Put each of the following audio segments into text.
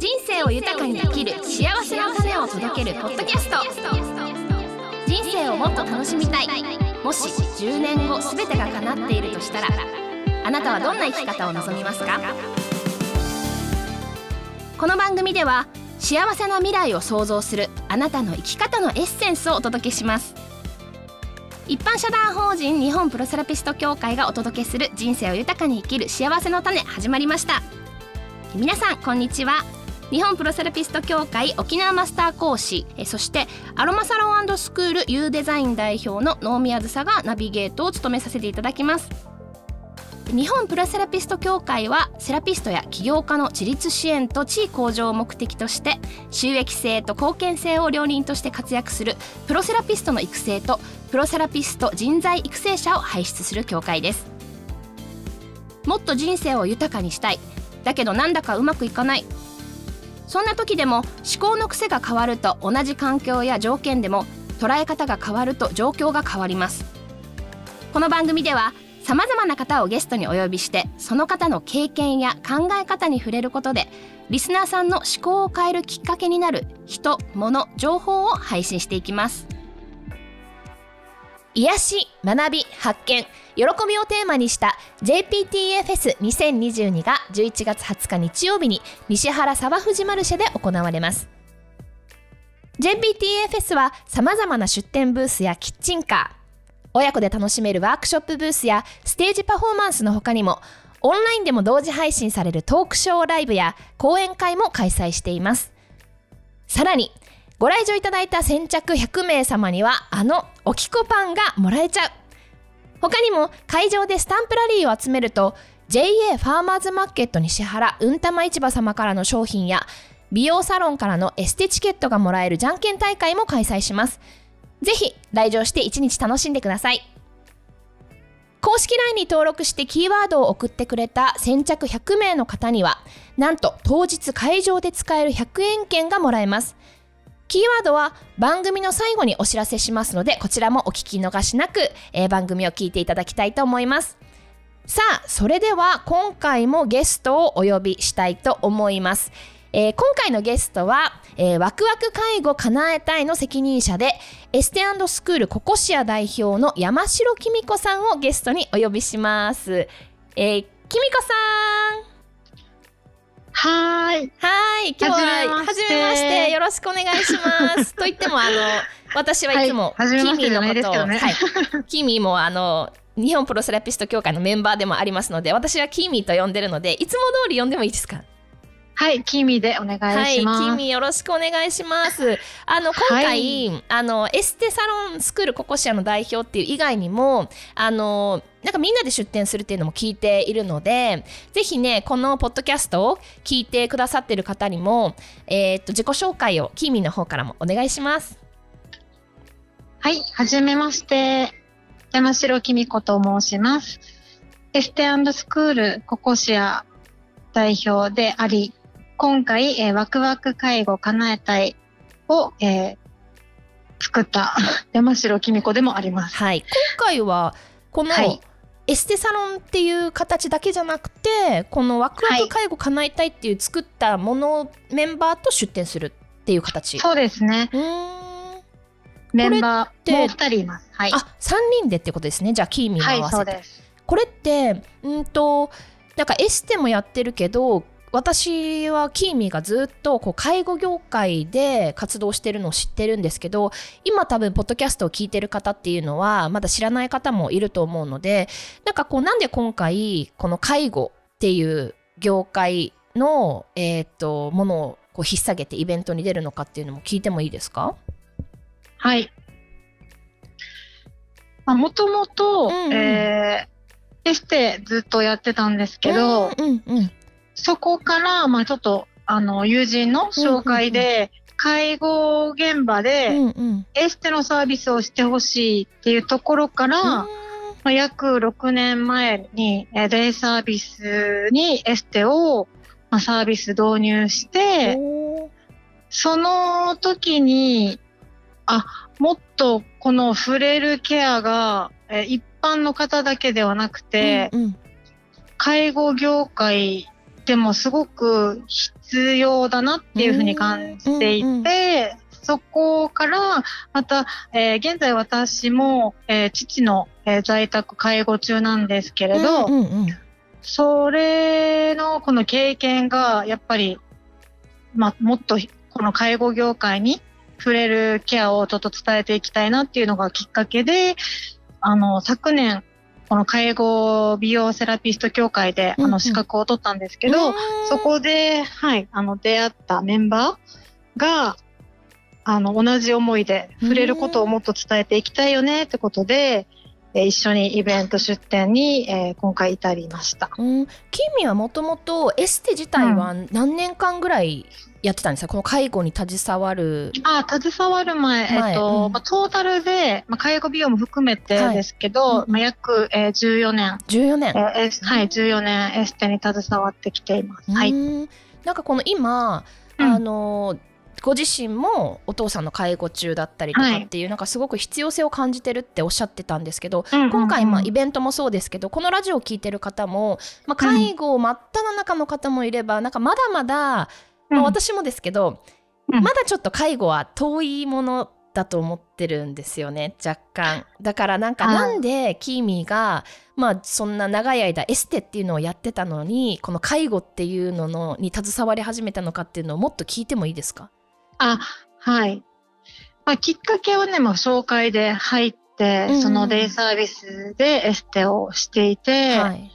人生を豊かに生きる幸せの種を届けるポッドキャスト。人生をもっと楽しみたい。もし10年後全てが叶っているとしたらあなたはどんな生き方を望みますか？この番組では幸せな未来を創造するあなたの生き方のエッセンスをお届けします。一般社団法人日本プロセラピスト協会がお届けする人生を豊かに生きる幸せの種始まりました。皆さんこんにちは。日本プロセラピスト協会沖縄マスター講師えそしてアロマサロンスクール U デザイン代表の能宮梓がナビゲートを務めさせていただきます。日本プロセラピスト協会はセラピストや起業家の自立支援と地位向上を目的として収益性と貢献性を両輪として活躍するプロセラピストの育成とプロセラピスト人材育成者を輩出する協会です。もっと人生を豊かにしたい。だけどなんだかうまくいかない。そんな時でも思考の癖が変わると同じ環境や条件でも捉え方が変わると状況が変わります。この番組ではさまざまな方をゲストにお呼びしてその方の経験や考え方に触れることでリスナーさんの思考を変えるきっかけになる人物情報を配信していきます。癒し学び発見。喜びをテーマにした JPTA フェス2022が11月20日日曜日に西原沢藤マルシェで行われます。JPTA フェスはさまざまな出店ブースやキッチンカー親子で楽しめるワークショップブースやステージパフォーマンスの他にもオンラインでも同時配信されるトークショーライブや講演会も開催しています。さらにご来場いただいた先着100名様にはあのおきこパンがもらえちゃう。他にも会場でスタンプラリーを集めると JA ファーマーズマーケット西原うんたま市場様からの商品や美容サロンからのエステチケットがもらえるじゃんけん大会も開催します。ぜひ来場して一日楽しんでください。公式 LINE に登録してキーワードを送ってくれた先着100名の方にはなんと当日会場で使える100円券がもらえます。キーワードは番組の最後にお知らせしますので、こちらもお聞き逃しなく、えー、番組を聞いていただきたいと思います。さあ、それでは今回もゲストをお呼びしたいと思います。えー、今回のゲストは、えー、ワクワク介護叶えたいの責任者で、エステスクールココシア代表の山城きみ子さんをゲストにお呼びします。えー、きみこさん。はい。はい。今日は、はじめまして。よろしくお願いします。と言っても、あの、私はいつも、はい、キミのことを、ね、はい。キミも、あの、日本プロセラピスト協会のメンバーでもありますので、私はキミと呼んでるので、いつも通り呼んでもいいですか？はい、キミでお願いします。はい、キミよろしくお願いします。あの、今回、はい、あの、エステサロンスクールココシアの代表っていう以外にも、あの、なんかみんなで出店するっていうのも聞いているので、ぜひね、このポッドキャストを聞いてくださってる方にも、えー、っと、自己紹介をキーミの方からもお願いします。はい、はじめまして。山城きみ子と申します。エステスクールココシア代表であり、今回、えー、ワクワク介護叶えたいを、えー、作った 山城きみ子でもあります。はい。今回は、この、エステサロンっていう形だけじゃなくてこのワクワク介護叶えたいっていう作ったものをメンバーと出展するっていう形。そうですね。メンバーもう2人います、はい、あ3人でってことですね。じゃあキーミー合わせて、はい、これってうんとなんかエステもやってるけど私はキーミーがずっとこう介護業界で活動してるのを知ってるんですけど今多分ポッドキャストを聞いてる方っていうのはまだ知らない方もいると思うのでなんかこうなんで今回この介護っていう業界の、えーと、ものをこう引っ提げてイベントに出るのかっていうのも聞いてもいいですか？はい。もともとエステずっとやってたんですけど、うんうんうんそこから、まあちょっと、あの、友人の紹介で、介護現場で、エステのサービスをしてほしいっていうところから、まあ、約6年前に、デイサービスにエステを、まあ、サービス導入して、その時に、あ、もっとこの触れるケアが、え一般の方だけではなくて、介護業界でもすごく必要だなっていうふうに感じていて、そこから、また、えー、現在私も、えー、父の、えー、在宅介護中なんですけれど、うんうんうん、それのこの経験が、やっぱり、まあ、もっとこの介護業界に触れるケアをちょっと伝えていきたいなっていうのがきっかけで、あの、昨年、この介護美容セラピスト協会で、あの、資格を取ったんですけど、うんうん、そこで、はい、あの、出会ったメンバーが、あの、同じ思いで触れることをもっと伝えていきたいよねってことで、え一緒にイベント出展に、えー、今回至りました。うん、キミはもともとエステ自体は何年間ぐらいやってたんですか、この介護に携わる。あ携わる前、えっと、うん、まあ、トータルで、まあ、介護美容も含めてですけど、はい、まあ、約、えー、14年。14年、えー、はい、14年エステに携わってきています。はい。なんかこの今、あのーご自身もお父さんの介護中だったりとかっていう、はい、なんかすごく必要性を感じてるっておっしゃってたんですけど、うんうんうん、今回まあイベントもそうですけどこのラジオを聴いてる方も、まあ、介護真っ只中の方もいれば、うん、なんかまだまだ、まあ、私もですけど、うん、まだちょっと介護は遠いものだと思ってるんですよね若干。だからなんかなんでキーミーがまあそんな長い間エステっていうのをやってたのにこの介護っていうののに携わり始めたのかっていうのをもっと聞いてもいいですか？あ、はい。まあ、きっかけはね、まあ、紹介で入って、うん、そのデイサービスでエステをしていて、はい、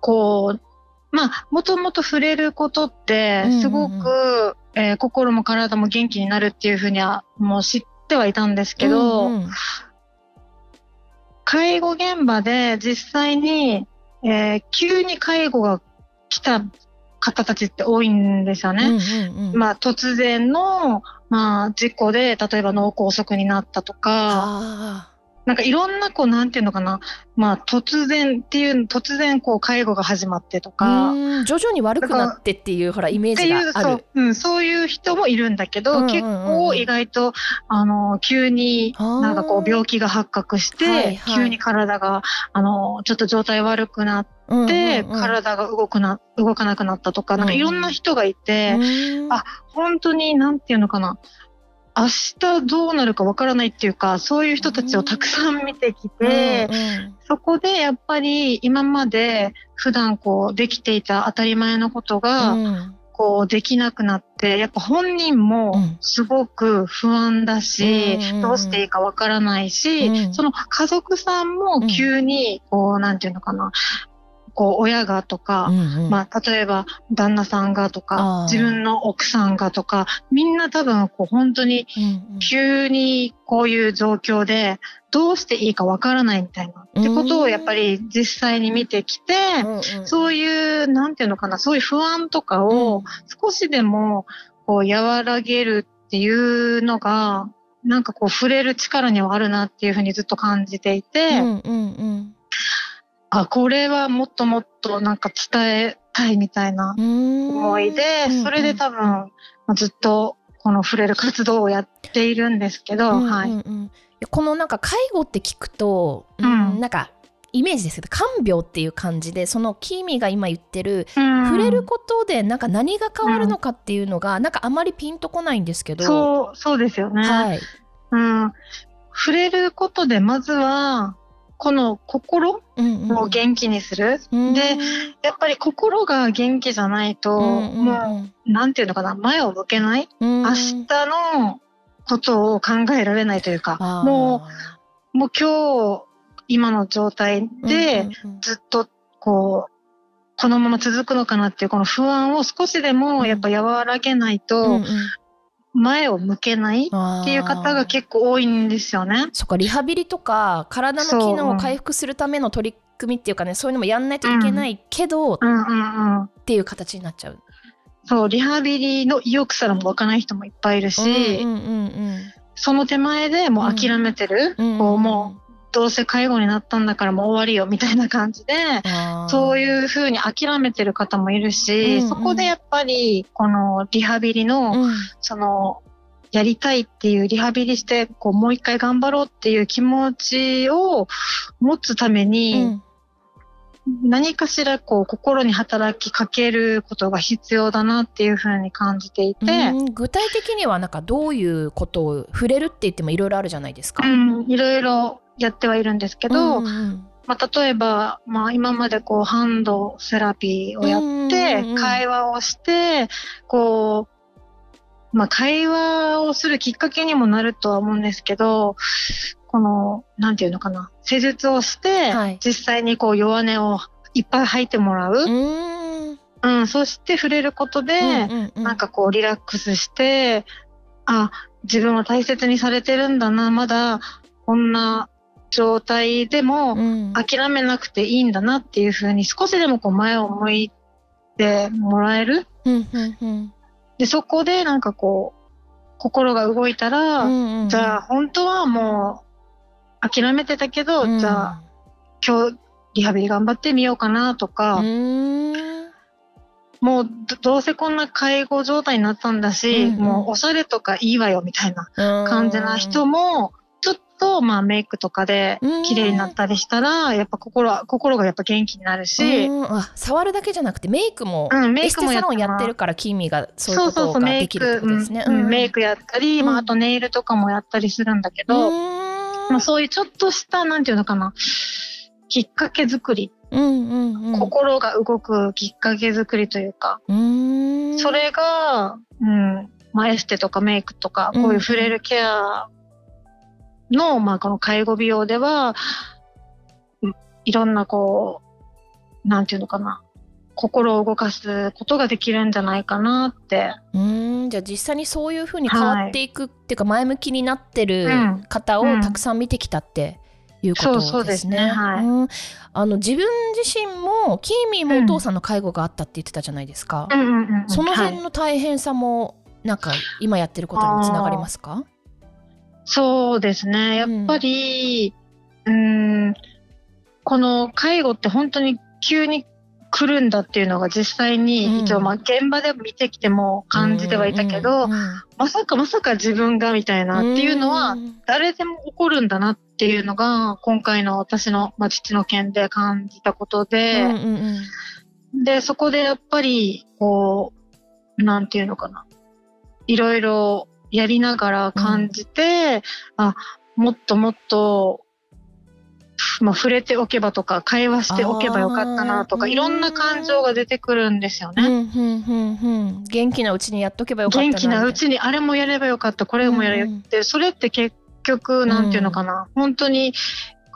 こう、まあ、もともと触れることって、すごく、えー、心も体も元気になるっていうふうには、もう知ってはいたんですけど、うんうん、介護現場で実際に、えー、急に介護が来た方たちって多いんですよね。まあ突然の、まあ事故で、例えば脳梗塞になったとか、なんかいろんなこうなんていうのかな、まあ突然っていう突然こう介護が始まってとか、徐々に悪くなってっていうほらイメージがある。そう,、うん、そういう人もいるんだけど、うんうんうん、結構意外とあの急になんかこう病気が発覚して、はいはい、急に体があのちょっと状態悪くなって。うんうんうん、体が動くな動かなくなったとか、なんかいろんな人がいて、うん、あ本当になんていうのかな明日どうなるかわからないっていうか、そういう人たちをたくさん見てきて、うんうん、そこでやっぱり今まで普段こうできていた当たり前のことが、こうできなくなって、やっぱ本人もすごく不安だし、うん、どうしていいかわからないし、うん、その家族さんも急に、こう、なんていうのかな、こう親がとか、うんうん、まあ例えば旦那さんがとか、自分の奥さんがとか、みんな多分こう本当に急にこういう状況でどうしていいかわからないみたいな、ってことをやっぱり実際に見てきて、うんうん、そういう、なんていうのかな、そういう不安とかを少しでもこう和らげるっていうのが、なんかこう触れる力にはあるなっていうふうにずっと感じていて、うんうんうんあ、これはもっともっとなんか伝えたいみたいな思いで、それで多分ずっとこの触れる活動をやっているんですけど、はい。このなんか介護って聞くと、うん、なんかイメージですけど看病っていう感じでそのキーミが今言ってる、うん、触れることでなんか何が変わるのかっていうのが、うん、なんかあまりピンとこないんですけどそうそうですよね、はい。うん、触れることでまずはこの心を元気にする。うん。うん、で、やっぱり心が元気じゃないと、うんうん、もう、なんていうのかな、前を向けない、うん、明日のことを考えられないというか、もう、もう今日、今の状態で、ずっと、こう、このまま続くのかなっていうこの不安を少しでもやっぱ和らげないと、うんうん前を向けないっていう方が結構多いんですよね。そっかリハビリとか体の機能を回復するための取り組みっていうかねそういうのもやんないといけないけど、っていう形になっちゃう。そうリハビリの意欲すらも湧かない人もいっぱいいるし、その手前でもう諦めてる、うん、こうもうどうせ介護になったんだからもう終わりよみたいな感じで、そういうふうに諦めてる方もいるし、うんうん、そこでやっぱり、このリハビリの、うん、その、やりたいっていうリハビリして、こう、もう一回頑張ろうっていう気持ちを持つために、うん。何かしらこう心に働きかけることが必要だなっていうふうに感じていて具体的にはなんかどういうことを触れるって言ってもいろいろあるじゃないですか。いろいろやってはいるんですけど、うんうん、まあ、例えば、まあ、今までこうハンドセラピーをやって、会話をしてこう、まあ、会話をするきっかけにもなるとは思うんですけどこの、なんていうのかな、施術をして、はい、実際にこう弱音をいっぱい吐いてもらう。うん。うん、そして触れることで、うなんかこうリラックスして、あ、自分は大切にされてるんだな、まだこんな状態でも諦めなくていいんだなっていうふうに少しでもこう前を向いてもらえる。うんうんうん、で、そこでなんかこう、心が動いたら、じゃあ本当はもう諦めてたけど、うん、じゃあ今日リハビリ頑張ってみようかなとか、もうどうせこんな介護状態になったんだし、うんうん、もうおしゃれとかいいわよみたいな感じな人も、ちょっとまあメイクとかで綺麗になったりしたら、やっぱ心は、心がやっぱ元気になるし。あ、触るだけじゃなくてメイクも、うん、メイクもやってるから、キーミがそういうことができるってことですね。そうそうそうメイク、うん、メイクやったり、まああとネイルとかもやったりするんだけど、まあ、そういうちょっとした、なんていうのかな、きっかけ作り。うんうんうん、心が動くきっかけ作りというか、うそれが、うん、まあ、エステとかメイクとか、こういう触れるケアの、まあ、この介護美容では、いろんなこう、なんていうのかな、心を動かすことができるんじゃないかなって。うんじゃあ実際にそういうふうに変わっていく、はい、っていうか前向きになってる方をたくさん見てきたって、いうことですね。あの自分自身もキーミーもお父さんの介護があったって言ってたじゃないですか。その辺の大変さもなんか今やってることにつながりますか？そうですね。やっぱり、うん、んこの介護って本当に急に来るんだっていうのが実際に一応まあ現場で見てきても感じてはいたけど、まさかまさか自分がみたいなっていうのは誰でも起こるんだなっていうのが今回の私の、まあ、父の件で感じたことで、でそこでやっぱりこうなんていうのかな。いろいろやりながら感じて、うん、あもっともっとまあ、触れておけばとか会話しておけばよかったなとかいろんな感情が出てくるんですよね。うんうんうんうん、元気なうちにやっとけばよかった元気なうちにあれもやればよかった。これもやれば、うんうん、それって結局なんていうのかな、うん、本当に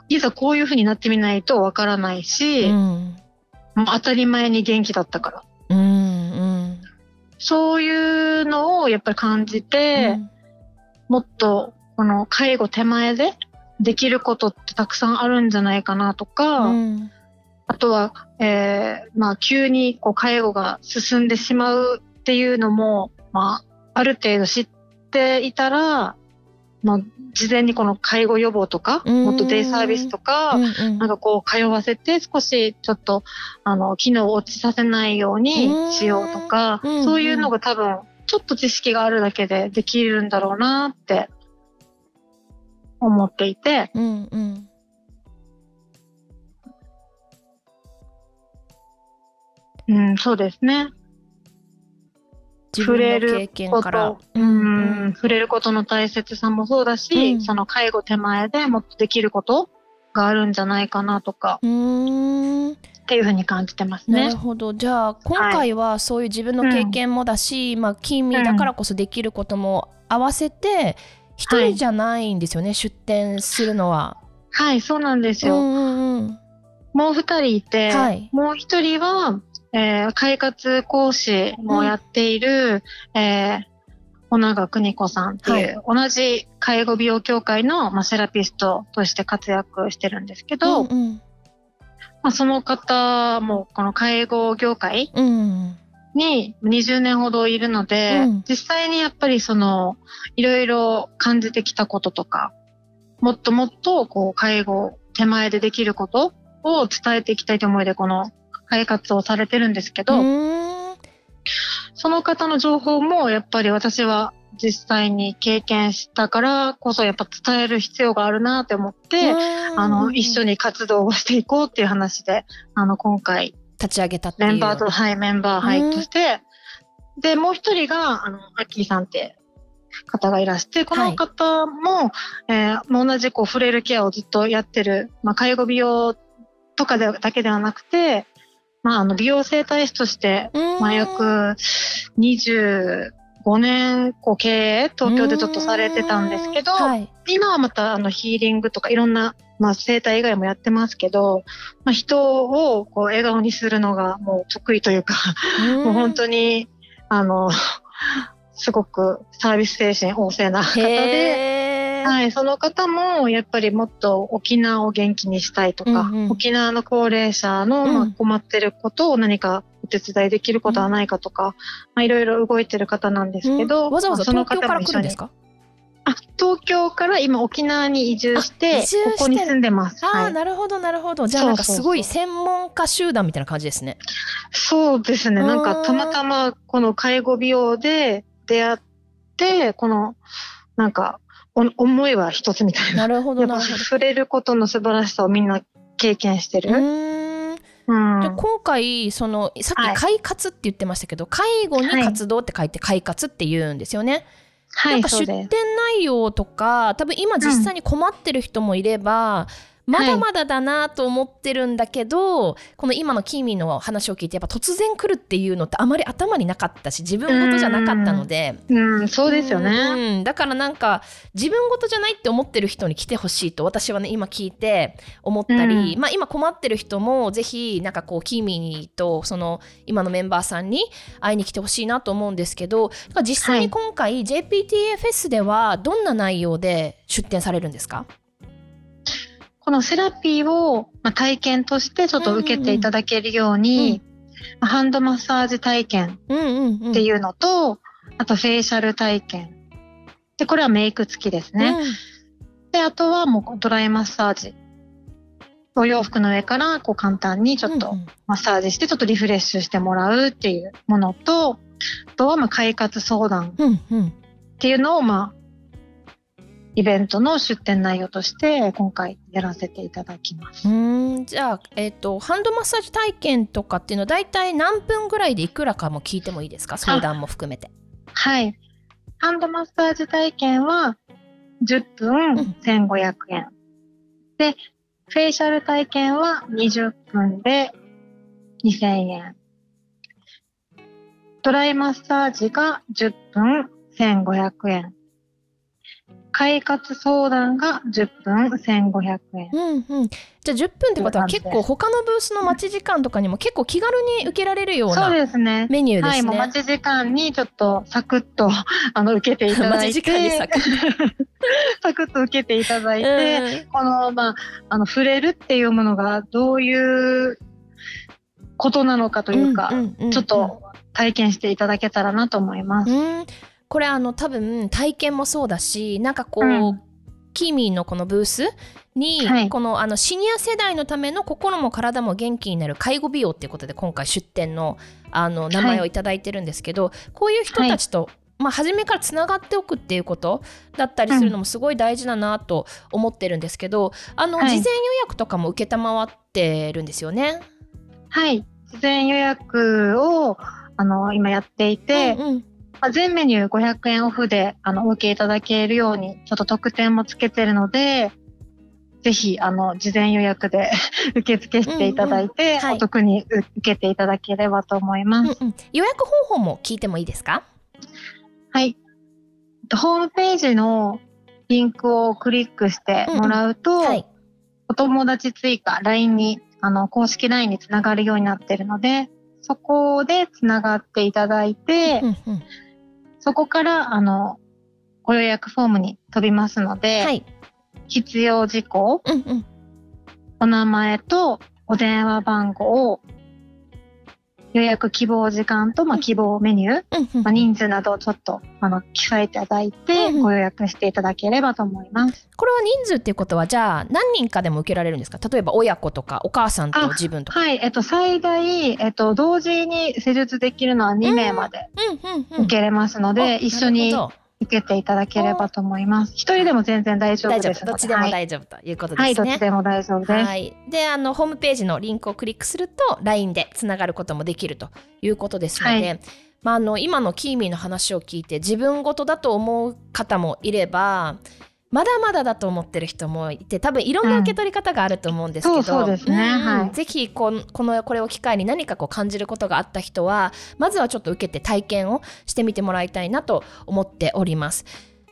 いざこういうふうになってみないとわからないし、うん、もう当たり前に元気だったから。そういうのをやっぱり感じて、もっとこの介護手前でできることってたくさんあるんじゃないかなとか、うん、あとは、えー、まあ、急にこう介護が進んでしまうっていうのも、まあ、ある程度知っていたら、まあ、事前にこの介護予防とか、もっとデイサービスとか、なんかこう通わせて少しちょっと、あの、機能を落ちさせないようにしようとか、そういうのが多分、ちょっと知識があるだけでできるんだろうなって思っていて、うんうん、うん、そうですね。触れること、うん、うん、触れることの大切さもそうだし、うん、その介護手前でもっとできることがあるんじゃないかなとか。っていうふうに感じてますね。なるほど。じゃあ今回はそういう自分の経験もだし、はい、まあ金味だからこそできることも合わせて、一人じゃないんですよね、はい、出店するのは。はい、そうなんですよ。うんうん、もう二人いて、はい、もう一人は、えー、快活講師もやっている、うん、えー小永邦子さんっていう、はい、同じ介護美容協会の、まあ、セラピストとして活躍してるんですけど、うんうん、まあ、その方もこの介護業界に20年ほどいるので、うん、実際にやっぱりその、いろいろ感じてきたこととか、もっともっとこう介護手前でできることを伝えていきたいと思いで、この開発をされてるんですけど、その方の情報もやっぱり私は実際に経験したからこそやっぱ伝える必要があるなって思って、あの、一緒に活動をしていこうっていう話で、あの、今回、立ち上げたメンバーと、はい、メンバー入として、で、もう一人が、あの、アッキーさんって方がいらして、この方も、はい、えー、同じこう触れるケアをずっとやってる、まあ、介護美容とかでだけではなくて、まあ、あの美容整体師として、まあ、約25年こう経営東京でちょっとされてたんですけど、はい、今はまたあのヒーリングとかいろんな、まあ、整体以外もやってますけど、まあ、人をこう笑顔にするのがもう得意というか もう本当にあのすごくサービス精神旺盛な方で、はい、その方もやっぱりもっと沖縄を元気にしたいとか、うんうん、沖縄の高齢者の、まあ、困ってることを何かお手伝いできることはないかとか、うん、まあ、いろいろ動いてる方なんですけど、うん、わざわざ東京から来るんですか？あ東京から今沖縄に移住してここに住んでます。あ、はい、なるほどなるほど。じゃあなんかすごい専門家集団みたいな感じですね。そうですね。なんかたまたまこの介護美容で出会って、この、なんか、思いは一つみたいな。なるほどな触れることの素晴らしさをみんな経験してる。うん、で今回そのさっき「快活」って言ってましたけど、はい、介護に活動って書いて「快活」って言うんですよね。はい、なんか出店内容とか多分今実際に困ってる人もいれば、うんまだまだだなと思ってるんだけど、はい、この今のキーミーの話を聞いてやっぱ突然来るっていうのってあまり頭になかったし自分事じゃなかったので。うん。そうですよね、うん、だからなんか自分事じゃないって思ってる人に来てほしいと私はね今聞いて思ったり、まあ、今困ってる人もぜひなんかこうキーミーとその今のメンバーさんに会いに来てほしいなと思うんですけど実際に今回 JPTFS ではどんな内容で出展されるんですか、このセラピーを、ま体験としてちょっと受けていただけるように、うん、ハンドマッサージ体験っていうのと、あとフェイシャル体験。で、これはメイク付きですね。うん、で、あとはもうドライマッサージ。お洋服の上からこう簡単にちょっとマッサージしてちょっとリフレッシュしてもらうっていうものと、あとはまあ快活相談っていうのをまあイベントの出展内容として今回やらせていただきます。うんじゃあ、えーと、ハンドマッサージ体験とかっていうのは大体何分ぐらいでいくらかも聞いてもいいですか？相談も含めて。はい。ハンドマッサージ体験は10分1500円。うん、で、フェイシャル体験は20分で2000円。ドライマッサージが10分1500円。快活相談が10分1500円。うんうん。じゃあ10分ってことは結構他のブースの待ち時間とかにも結構気軽に受けられるようなメニューですね。すねはい、もう待ち時間にちょっとサクッとあの受けていただいて。待ち時間にサクッと。サクッと受けていただいて、うん、この、まあ、あの、触れるっていうものがどういうことなのかというか、ちょっと体験していただけたらなと思います。うんこれあの多分体験もそうだしなんかこう、うん、キーミーのこのブースに、はい、このあのシニア世代のための心も体も元気になる介護美容っていうことで今回出展のあの名前を頂いてるんですけど、はい、こういう人たちと、まあ、初めからつながっておくっていうことだったりするのもすごい大事だなと思ってるんですけど、あの、事前予約とかも承ってるんですよね？はい。事前予約をあの今やっていて、うんうんまあ、全メニュー500円オフであのお受けいただけるように、ちょっと特典もつけてるので、ぜひ、あの、事前予約で 受付していただいて、うんうんはい、お得に受けていただければと思います、うんうん。予約方法も聞いてもいいですか？はい。ホームページのリンクをクリックしてもらうと、うんうんはい、お友達追加、LINE に、あの、公式 LINE につながるようになってるので、そこでつながっていただいて、うんうんそこから、あの、ご予約フォームに飛びますので、はい、必要事項、うんうん、お名前とお電話番号、予約希望時間と、まあ、希望メニュー、まあ、人数などをちょっとあの記載いただいて、ご予約していただければと思います。これは人数っていうことはじゃあ何人かでも受けられるんですか？例えば親子とかお母さんと自分とか。はい、えっと、最大、えっと、同時に施術できるのは2名まで受けれますので、一緒に受けていただければと思います。一人でも全然大丈夫です。どっちでも大丈夫ということですね。はい、どっちでも大丈夫です。はい。で、あのホームページのリンクをクリックすると LINE でつながることもできるということですので、はい、まああの今のキーミーの話を聞いて自分事だと思う方もいれば。まだまだだと思ってる人もいて多分いろんな受け取り方があると思うんですけど、ぜひこのこれを機会に何かこう感じることがあった人はまずはちょっと受けて体験をしてみてもらいたいなと思っております。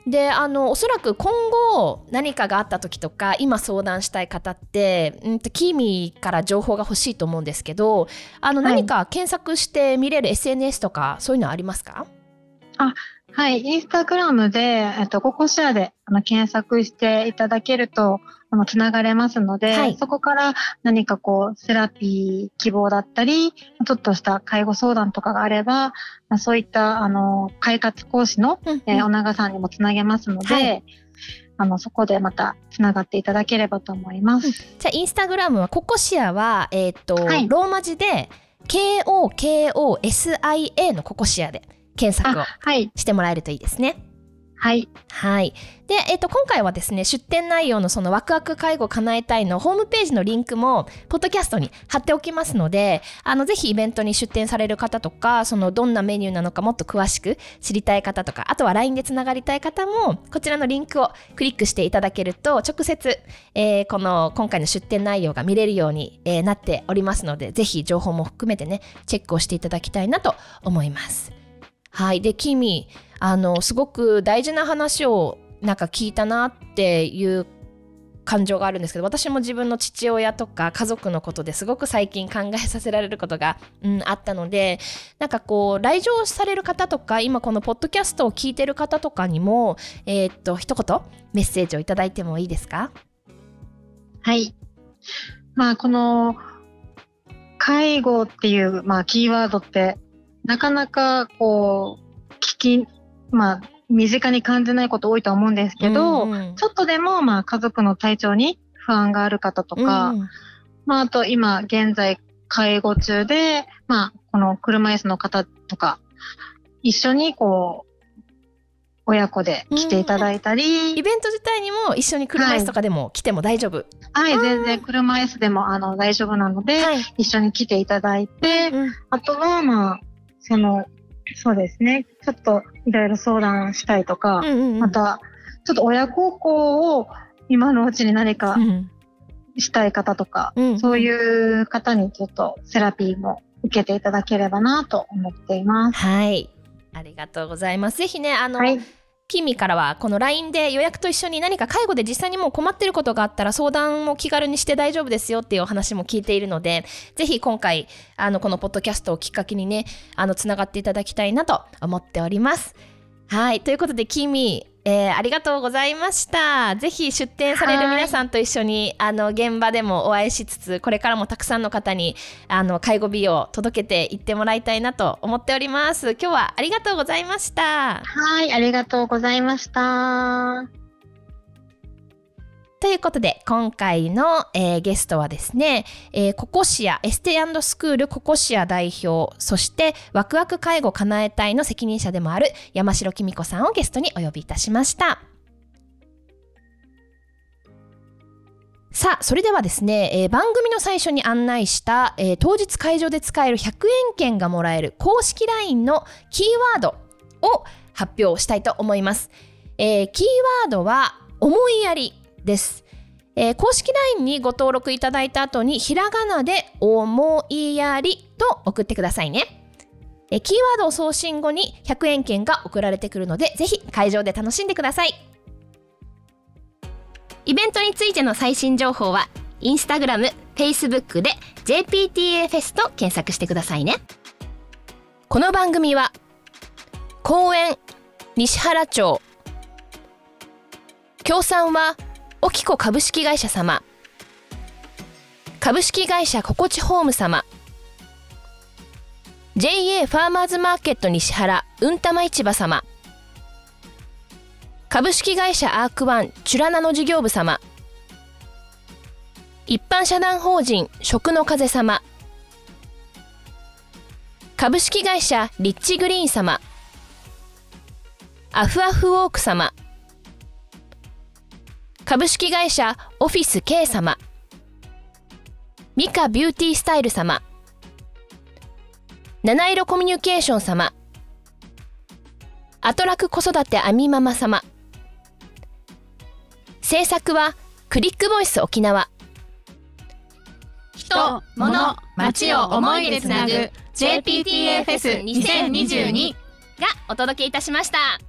であのおそらく今後何かがあった時とか今相談したい方って、うん、とキーミーから情報が欲しいと思うんですけどあの何か検索して見れる SNS とかそういうのありますか？あはい、インスタグラムで、えっと、ココシェアであの検索していただけると、あの、つながれますので、はい、そこから何かこう、セラピー希望だったり、ちょっとした介護相談とかがあれば、そういった、あの、快活講師の、うんうん、えー、お長さんにもつなげますので、はい、あの、そこでまたつながっていただければと思います。うん、じゃあ、インスタグラムは、ココシアは、えっ、と、はい、ローマ字で、KOKOSIA のココシアで。検索をしてもらえるといいですね。はい。はい。で、えっ、ー、と、今回はですね、出展内容のそのワクワク介護叶えたいのホームページのリンクも、ポッドキャストに貼っておきますので、あの、ぜひイベントに出展される方とか、その、どんなメニューなのかもっと詳しく知りたい方とか、あとは LINE でつながりたい方も、こちらのリンクをクリックしていただけると、直接、えー、この、今回の出展内容が見れるように、えー、なっておりますので、ぜひ情報も含めてね、チェックをしていただきたいなと思います。はい。で、君、あの、すごく大事な話をなんか聞いたなっていう感情があるんですけど私も自分の父親とか家族のことですごく最近考えさせられることが、うん、あったのでなんかこう来場される方とか今このポッドキャストを聞いてる方とかにもえー、っと一言メッセージをいただいてもいいですか？はいまあこの介護っていう、まあ、キーワードってなかなかこう、聞き、まあ、身近に感じないこと多いと思うんですけど、うんうん、ちょっとでも、まあ、家族の体調に不安がある方とか、うん、まあ、あと今、現在、介護中で、まあ、この車椅子の方とか、一緒にこう、親子で来ていただいたり、うん、イベント自体にも一緒に車椅子とかでも来ても大丈夫。はい、はい、全然車椅子でもあの大丈夫なので、はい、一緒に来ていただいて、うん、あとはまあその、そうですね。ちょっといろいろ相談したいとか、うんうんうん、また、ちょっと親孝行を今のうちに何かしたい方とか、うん、そういう方にちょっとセラピーも受けていただければなと思っています。はい。ありがとうございます。ぜひね、あの、はいキミからはこの LINE で予約と一緒に何か介護で実際にもう困ってることがあったら相談を気軽にして大丈夫ですよっていうお話も聞いているので、ぜひ今回、あの、このポッドキャストをきっかけにね、あの、つながっていただきたいなと思っております。はい。ということで、キミ、えー、ありがとうございました。ぜひ出展される皆さんと一緒に、あの、現場でもお会いしつつ、これからもたくさんの方に、あの、介護美を届けていってもらいたいなと思っております。今日はありがとうございました。はい、ありがとうございました。ということで、今回の、えー、ゲストはですね、えー、ココシア、エステスクールココシア代表、そしてワクワク介護叶え隊の責任者でもある山城きみ子さんをゲストにお呼びいたしました。さあ、それではですね、えー、番組の最初に案内した、えー、当日会場で使える100円券がもらえる公式 LINE のキーワードを発表したいと思います。えー、キーワードは、思いやりです。えー、公式 LINE にご登録いただいた後にひらがなで「思いやり」と送ってくださいね。え、キーワードを送信後に100円券が送られてくるのでぜひ会場で楽しんでください。イベントについての最新情報はインスタグラム、フェイスブックで JPTA フェスと検索してくださいね。この番組は公園西原町協賛はオキコ株式会社様。株式会社ココチホーム様。JA ファーマーズマーケット西原うんたま市場様。株式会社アークワンチュラナの事業部様。一般社団法人食の風様。株式会社リッチグリーン様。アフアフウォーク様。株式会社オフィス K 様。ミカビューティースタイル様。七色コミュニケーション様。アトラク子育てアミママ様。制作はクリックボイス沖縄。人、物、街を思いでつなぐ JPTA フェス2022がお届けいたしました。